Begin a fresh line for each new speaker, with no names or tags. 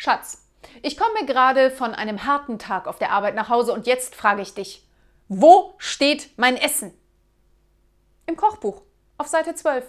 Schatz, ich komme gerade von einem harten Tag auf der Arbeit nach Hause und jetzt frage ich dich, wo steht mein Essen? Im Kochbuch, auf Seite 12.